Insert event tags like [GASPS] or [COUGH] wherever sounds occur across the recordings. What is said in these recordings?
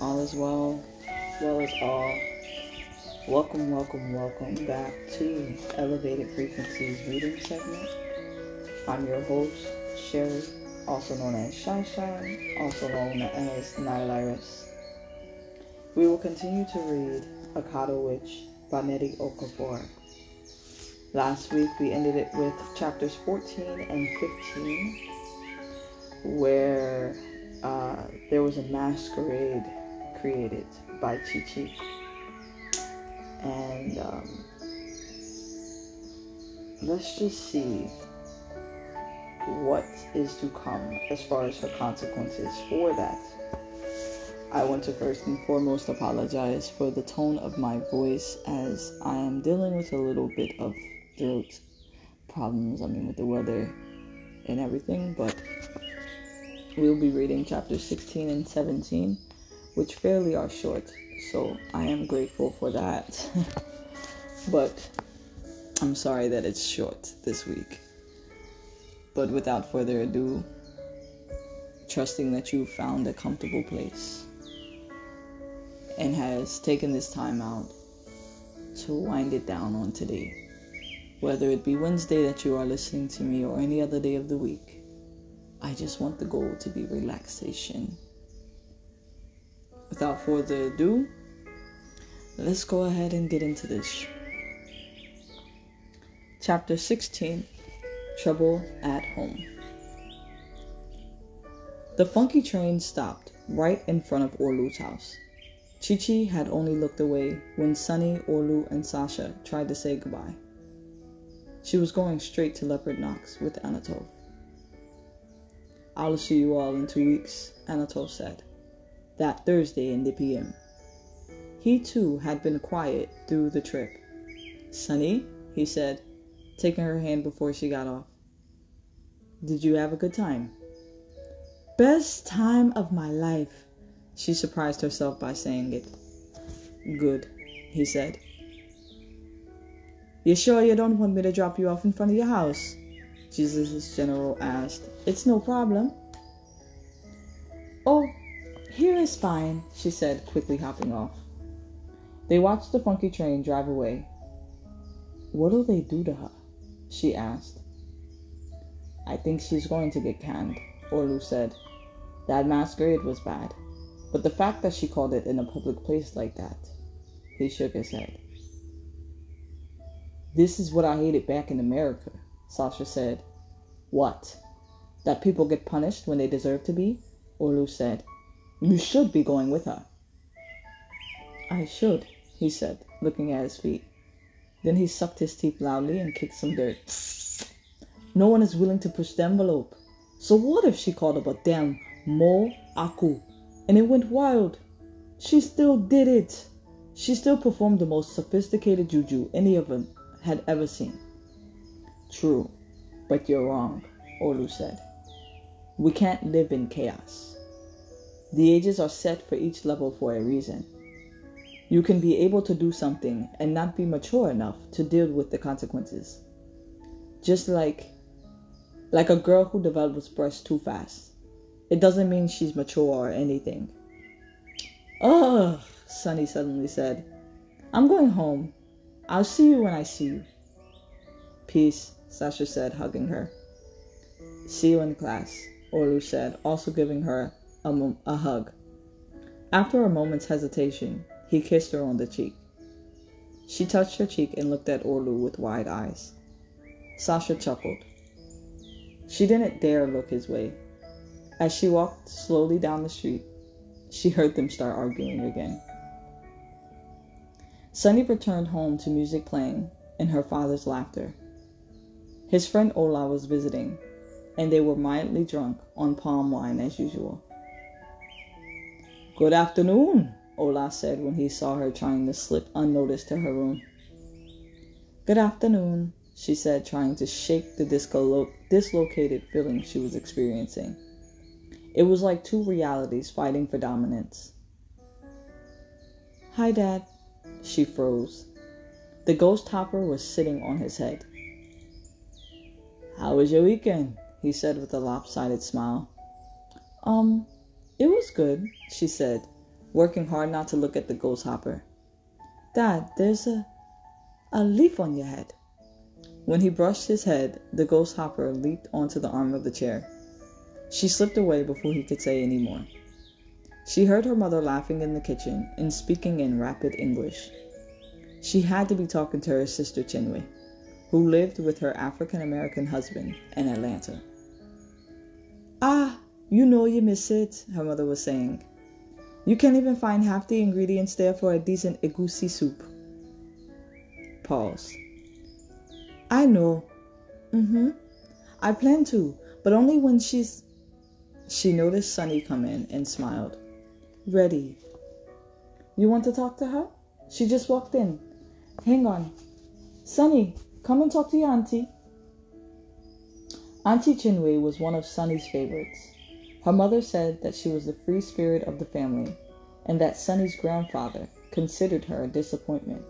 all is well, well as all. Welcome, welcome, welcome back to Elevated Frequencies Reading Segment. I'm your host, Sherry, also known as Shy Shy, also known as Iris. We will continue to read Akata Witch by Nnedi Okorafor. Last week we ended it with chapters 14 and 15, where uh, there was a masquerade created by Chi Chi. And um, let's just see what is to come as far as her consequences for that. I want to first and foremost apologize for the tone of my voice as I am dealing with a little bit of throat problems. I mean, with the weather and everything, but we'll be reading chapters 16 and 17, which fairly are short. So I am grateful for that. [LAUGHS] but I'm sorry that it's short this week. But without further ado, trusting that you've found a comfortable place and has taken this time out to wind it down on today. Whether it be Wednesday that you are listening to me or any other day of the week, I just want the goal to be relaxation. Without further ado, let's go ahead and get into this. Chapter 16 Trouble at Home. The funky train stopped right in front of Orlu's house. Chi Chi had only looked away when Sunny, Orlu, and Sasha tried to say goodbye. She was going straight to Leopard Knocks with Anatole. I'll see you all in two weeks, Anatole said, that Thursday in the PM. He too had been quiet through the trip. Sunny, he said, taking her hand before she got off. Did you have a good time? Best time of my life, she surprised herself by saying it. Good, he said. You sure you don't want me to drop you off in front of your house? Jesus' general asked. It's no problem. Oh, here is fine, she said, quickly hopping off. They watched the funky train drive away. What'll they do to her? she asked. I think she's going to get canned, Orlu said. That masquerade was bad. But the fact that she called it in a public place like that, he shook his head. This is what I hated back in America, Sasha said. What? That people get punished when they deserve to be? Orlu said. You should be going with her. I should, he said, looking at his feet. Then he sucked his teeth loudly and kicked some dirt. No one is willing to push the envelope. So what if she called up a damn Mo Aku and it went wild. She still did it. She still performed the most sophisticated juju any of them had ever seen. True, but you're wrong, Orlu said. We can't live in chaos. The ages are set for each level for a reason. You can be able to do something and not be mature enough to deal with the consequences. Just like like a girl who develops breasts too fast. It doesn't mean she's mature or anything. Ugh, Sunny suddenly said. I'm going home. I'll see you when I see you. Peace, Sasha said, hugging her. See you in class, Orlu said, also giving her a, a hug. After a moment's hesitation, he kissed her on the cheek. She touched her cheek and looked at Orlu with wide eyes. Sasha chuckled. She didn't dare look his way. As she walked slowly down the street, she heard them start arguing again. Sunny returned home to music playing and her father's laughter. His friend Ola was visiting, and they were mildly drunk on palm wine as usual. Good afternoon, Ola said when he saw her trying to slip unnoticed to her room. Good afternoon, she said, trying to shake the dislo- dislocated feeling she was experiencing. It was like two realities fighting for dominance. Hi, Dad. She froze. The ghost hopper was sitting on his head. How was your weekend? he said with a lopsided smile. Um, It was good, she said, working hard not to look at the ghost hopper. Dad, there's a a leaf on your head. When he brushed his head, the ghost hopper leaped onto the arm of the chair. She slipped away before he could say any more. She heard her mother laughing in the kitchen and speaking in rapid English. She had to be talking to her sister Chinwe, who lived with her African American husband in Atlanta. Ah, you know you miss it, her mother was saying. You can't even find half the ingredients there for a decent egusi soup. Pause. I know. Mm-hmm. I plan to, but only when she's. She noticed Sunny come in and smiled. Ready. You want to talk to her? She just walked in. Hang on. Sunny, come and talk to your auntie. Auntie Chinwe was one of Sunny's favorites. Her mother said that she was the free spirit of the family and that Sunny's grandfather considered her a disappointment.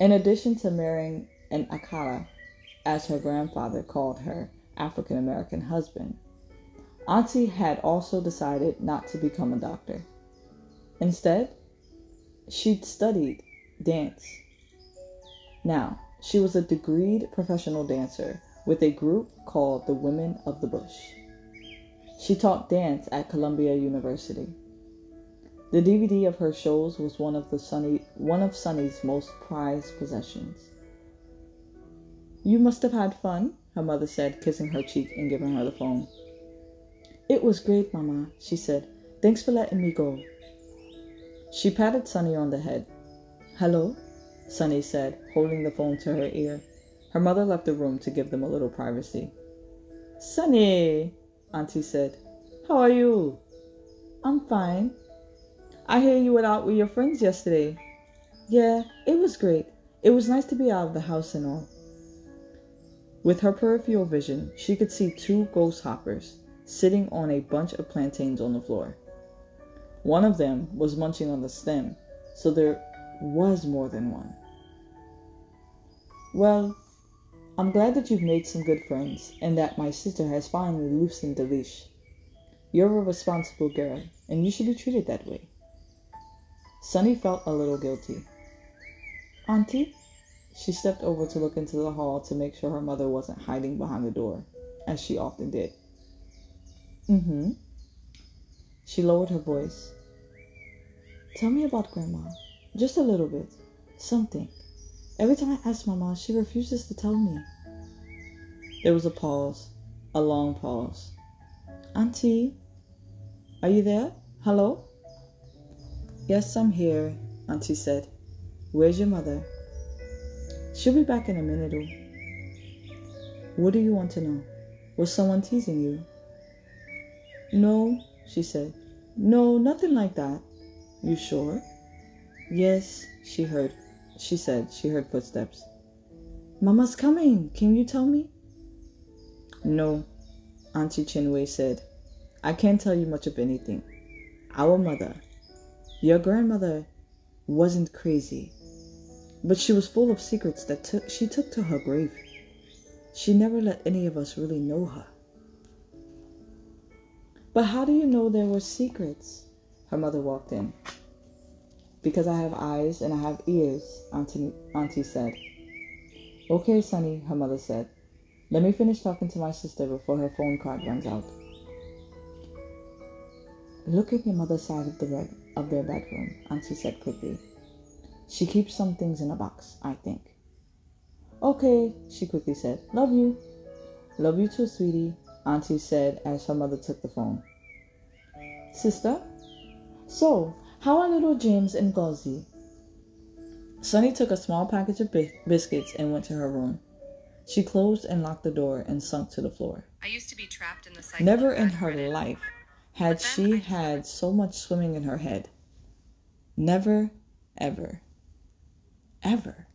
In addition to marrying an Akata, as her grandfather called her African American husband, Auntie had also decided not to become a doctor. Instead, she'd studied dance. Now, she was a degreed professional dancer with a group called the Women of the Bush. She taught dance at Columbia University. The DVD of her shows was one of the Sunny one of Sunny's most prized possessions. You must have had fun, her mother said, kissing her cheek and giving her the phone. It was great, Mama, she said. Thanks for letting me go. She patted Sunny on the head. Hello, Sunny said, holding the phone to her ear. Her mother left the room to give them a little privacy. Sunny, Auntie said. How are you? I'm fine. I hear you went out with your friends yesterday. Yeah, it was great. It was nice to be out of the house and all. With her peripheral vision, she could see two ghost hoppers sitting on a bunch of plantains on the floor. One of them was munching on the stem, so there was more than one. Well, I'm glad that you've made some good friends and that my sister has finally loosened the leash. You're a responsible girl, and you should be treated that way. Sunny felt a little guilty. Auntie? She stepped over to look into the hall to make sure her mother wasn't hiding behind the door, as she often did. Mm-hmm. She lowered her voice. Tell me about Grandma. Just a little bit. Something. Every time I ask Mama, she refuses to tell me. There was a pause. A long pause. Auntie? Are you there? Hello? Yes, I'm here, Auntie said. Where's your mother? She'll be back in a minute or. What do you want to know? Was someone teasing you? No, she said. No, nothing like that. You sure? Yes, she heard. She said she heard footsteps. Mama's coming. Can you tell me? No, Auntie Chinwe said. I can't tell you much of anything. Our mother, your grandmother, wasn't crazy, but she was full of secrets that t- she took to her grave. She never let any of us really know her. But how do you know there were secrets? Her mother walked in. Because I have eyes and I have ears, Auntie, Auntie said. Okay, Sunny, her mother said. Let me finish talking to my sister before her phone card runs out. Look at your mother's side of the bed, of their bedroom, Auntie said quickly. She keeps some things in a box, I think. Okay, she quickly said. Love you. Love you too, sweetie, Auntie said as her mother took the phone. Sister? So, how are little James and Gauzy? Sunny took a small package of bi- biscuits and went to her room. She closed and locked the door and sunk to the floor. I used to be trapped in the cycle. Never in her credit. life had she had so much swimming in her head. Never, ever, ever.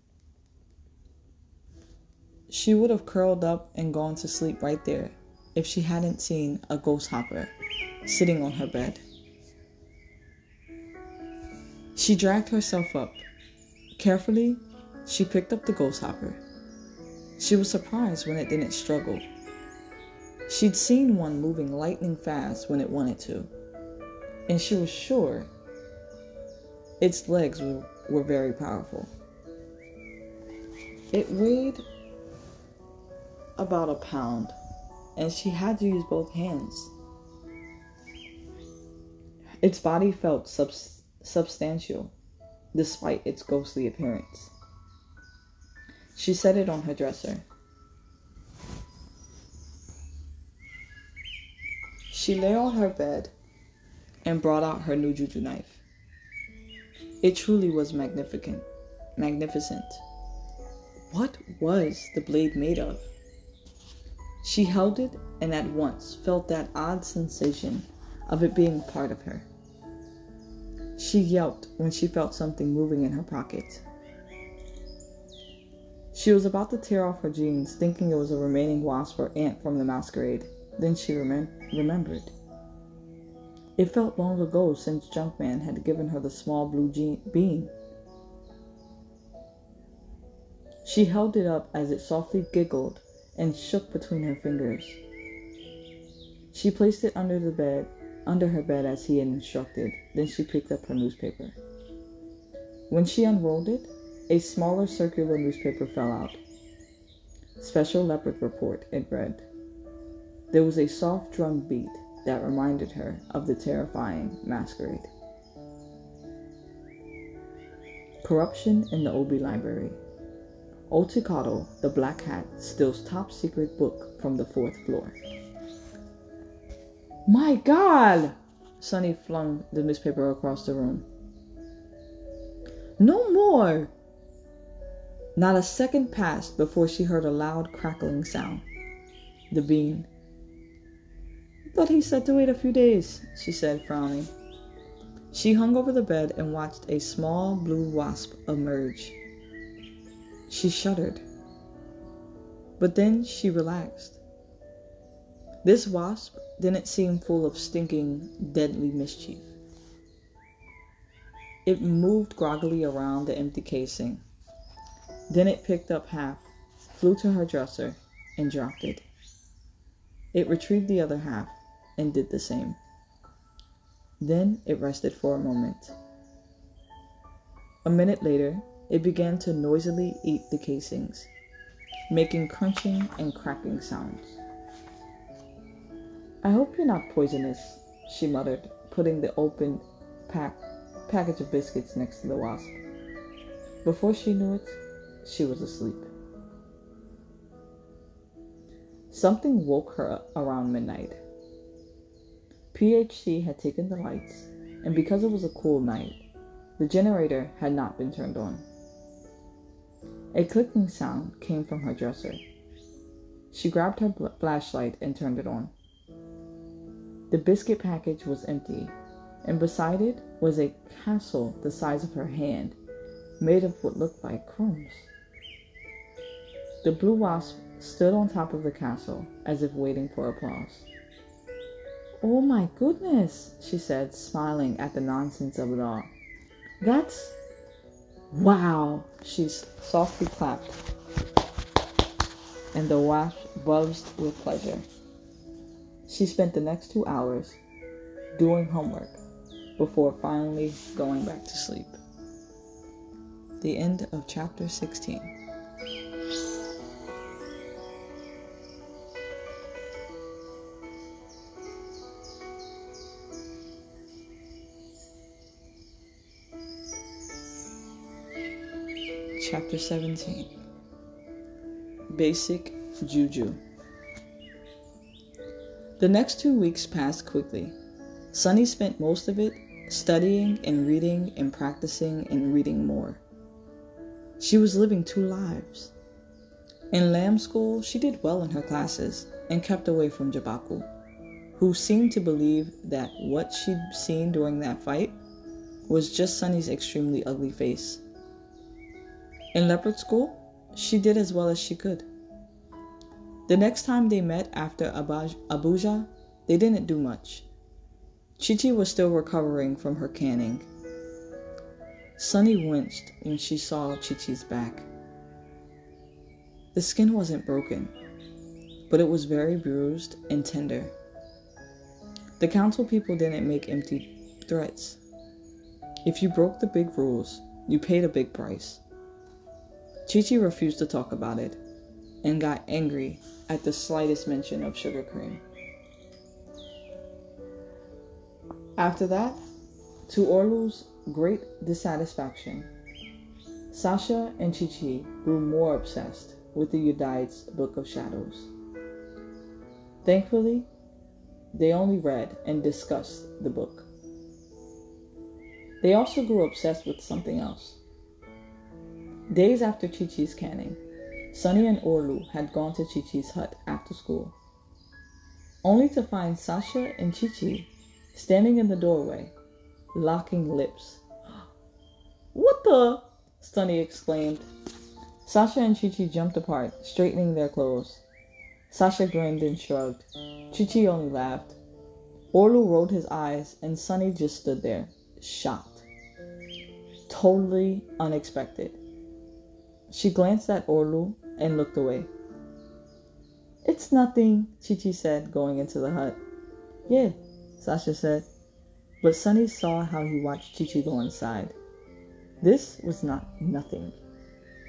She would have curled up and gone to sleep right there if she hadn't seen a ghost hopper sitting on her bed. She dragged herself up. Carefully, she picked up the ghost hopper. She was surprised when it didn't struggle. She'd seen one moving lightning fast when it wanted to, and she was sure its legs were, were very powerful. It weighed about a pound, and she had to use both hands. Its body felt subs- substantial, despite its ghostly appearance. She set it on her dresser. She lay on her bed and brought out her new juju knife. It truly was magnificent. Magnificent. What was the blade made of? She held it and at once felt that odd sensation of it being part of her. She yelped when she felt something moving in her pocket. She was about to tear off her jeans, thinking it was a remaining wasp or ant from the masquerade. Then she remem- remembered. It felt long ago since Junkman had given her the small blue je- bean. She held it up as it softly giggled and shook between her fingers. She placed it under the bed, under her bed as he had instructed. Then she picked up her newspaper. When she unrolled it, a smaller circular newspaper fell out. Special Leopard Report, it read. There was a soft drum beat that reminded her of the terrifying masquerade. Corruption in the Obi Library. Otokoto, the Black Hat, steals top secret book from the fourth floor. My God! Sunny flung the newspaper across the room. No more! Not a second passed before she heard a loud crackling sound. The bean Thought he said to wait a few days, she said, frowning. She hung over the bed and watched a small blue wasp emerge. She shuddered. But then she relaxed. This wasp didn't seem full of stinking, deadly mischief. It moved groggily around the empty casing. Then it picked up half, flew to her dresser, and dropped it. It retrieved the other half and did the same. Then it rested for a moment. A minute later, it began to noisily eat the casings, making crunching and cracking sounds. I hope you're not poisonous, she muttered, putting the open pack, package of biscuits next to the wasp. Before she knew it, she was asleep. Something woke her around midnight. PHC had taken the lights, and because it was a cool night, the generator had not been turned on. A clicking sound came from her dresser. She grabbed her flashlight and turned it on. The biscuit package was empty, and beside it was a castle the size of her hand, made of what looked like crumbs. The blue wasp stood on top of the castle as if waiting for applause. Oh my goodness, she said, smiling at the nonsense of it all. That's. Wow, she softly clapped. And the wasp buzzed with pleasure. She spent the next two hours doing homework before finally going back to sleep. The end of chapter 16. Chapter 17 Basic Juju. The next two weeks passed quickly. Sunny spent most of it studying and reading and practicing and reading more. She was living two lives. In Lamb School, she did well in her classes and kept away from Jibaku, who seemed to believe that what she'd seen during that fight was just Sunny's extremely ugly face. In leopard school, she did as well as she could. The next time they met after Abuja, they didn't do much. Chichi was still recovering from her canning. Sunny winced when she saw Chichi's back. The skin wasn't broken, but it was very bruised and tender. The council people didn't make empty threats. If you broke the big rules, you paid a big price. Chi Chi refused to talk about it and got angry at the slightest mention of sugar cream. After that, to Orlu's great dissatisfaction, Sasha and Chi Chi grew more obsessed with the Udide's Book of Shadows. Thankfully, they only read and discussed the book. They also grew obsessed with something else. Days after Chi Chi's canning, Sunny and Orlu had gone to Chi Chi's hut after school, only to find Sasha and Chi Chi standing in the doorway, locking lips. [GASPS] What the? Sunny exclaimed. Sasha and Chi Chi jumped apart, straightening their clothes. Sasha grinned and shrugged. Chi Chi only laughed. Orlu rolled his eyes, and Sunny just stood there, shocked. Totally unexpected. She glanced at Orlu and looked away. It's nothing, Chi Chi said, going into the hut. Yeah, Sasha said. But Sunny saw how he watched Chi Chi go inside. This was not nothing.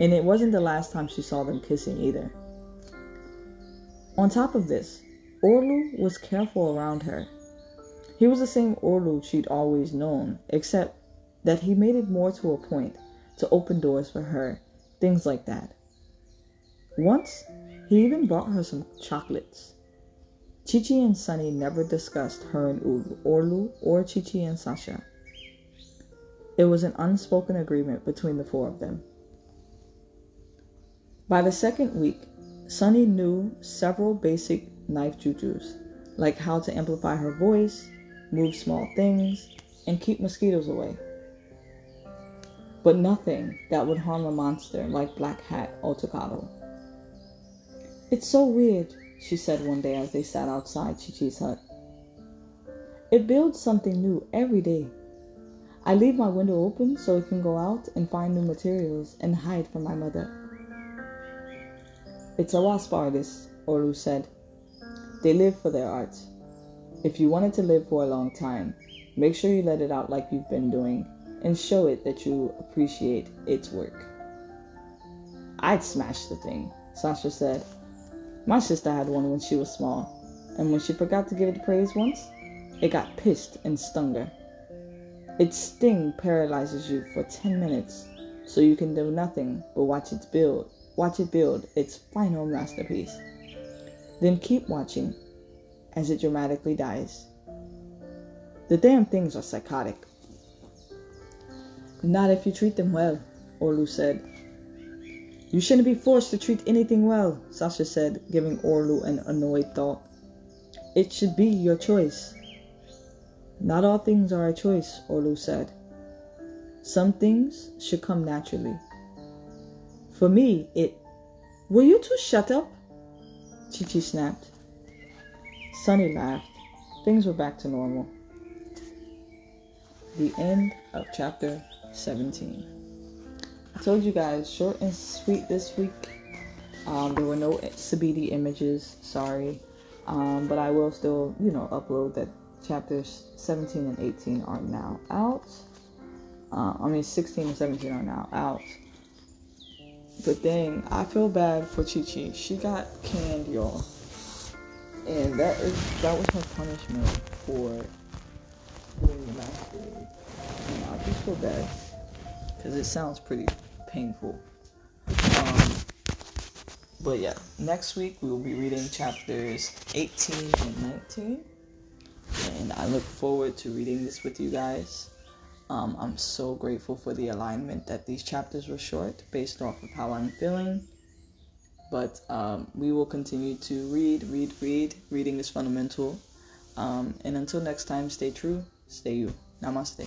And it wasn't the last time she saw them kissing either. On top of this, Orlu was careful around her. He was the same Orlu she'd always known, except that he made it more to a point to open doors for her, things like that. Once, he even bought her some chocolates. Chichi and Sunny never discussed her and Orlu or Chichi and Sasha. It was an unspoken agreement between the four of them. By the second week, Sunny knew several basic knife jujus, like how to amplify her voice, move small things, and keep mosquitoes away. But nothing that would harm a monster like Black Hat or. It's so weird, she said one day as they sat outside Chi-Chi's hut. It builds something new every day. I leave my window open so it can go out and find new materials and hide from my mother. It's a wasp artist, Orlu said. They live for their art. If you want it to live for a long time, make sure you let it out like you've been doing and show it that you appreciate its work. I'd smash the thing, Sasha said. My sister had one when she was small, and when she forgot to give it praise once, it got pissed and stung her. Its sting paralyzes you for 10 minutes, so you can do nothing but watch it build, watch it build its final masterpiece. Then keep watching as it dramatically dies. The damn things are psychotic. Not if you treat them well, Orlu said, you shouldn't be forced to treat anything well, Sasha said, giving Orlu an annoyed thought. It should be your choice. Not all things are a choice, Orlu said. Some things should come naturally. For me, it. Will you two shut up? Chichi snapped. Sunny laughed. Things were back to normal. The end of chapter 17. I told you guys, short and sweet this week. Um, there were no Nsibidi images, sorry. Um, but I will still, you know, upload that chapters 17 and 18 are now out. Uh, I mean, 16 and 17 are now out. But dang, I feel bad for Chi Chi. She got canned, y'all. And that is that was her punishment for doing the. And I just feel bad because it sounds pretty painful. Um, but yeah, next week we will be reading chapters 18 and 19, and I look forward to reading this with you guys. Um, I'm so grateful for the alignment that these chapters were short based off of how I'm feeling. But um, we will continue to read, read, read. Reading is fundamental. Um, and until next time, stay true, stay you. Namaste.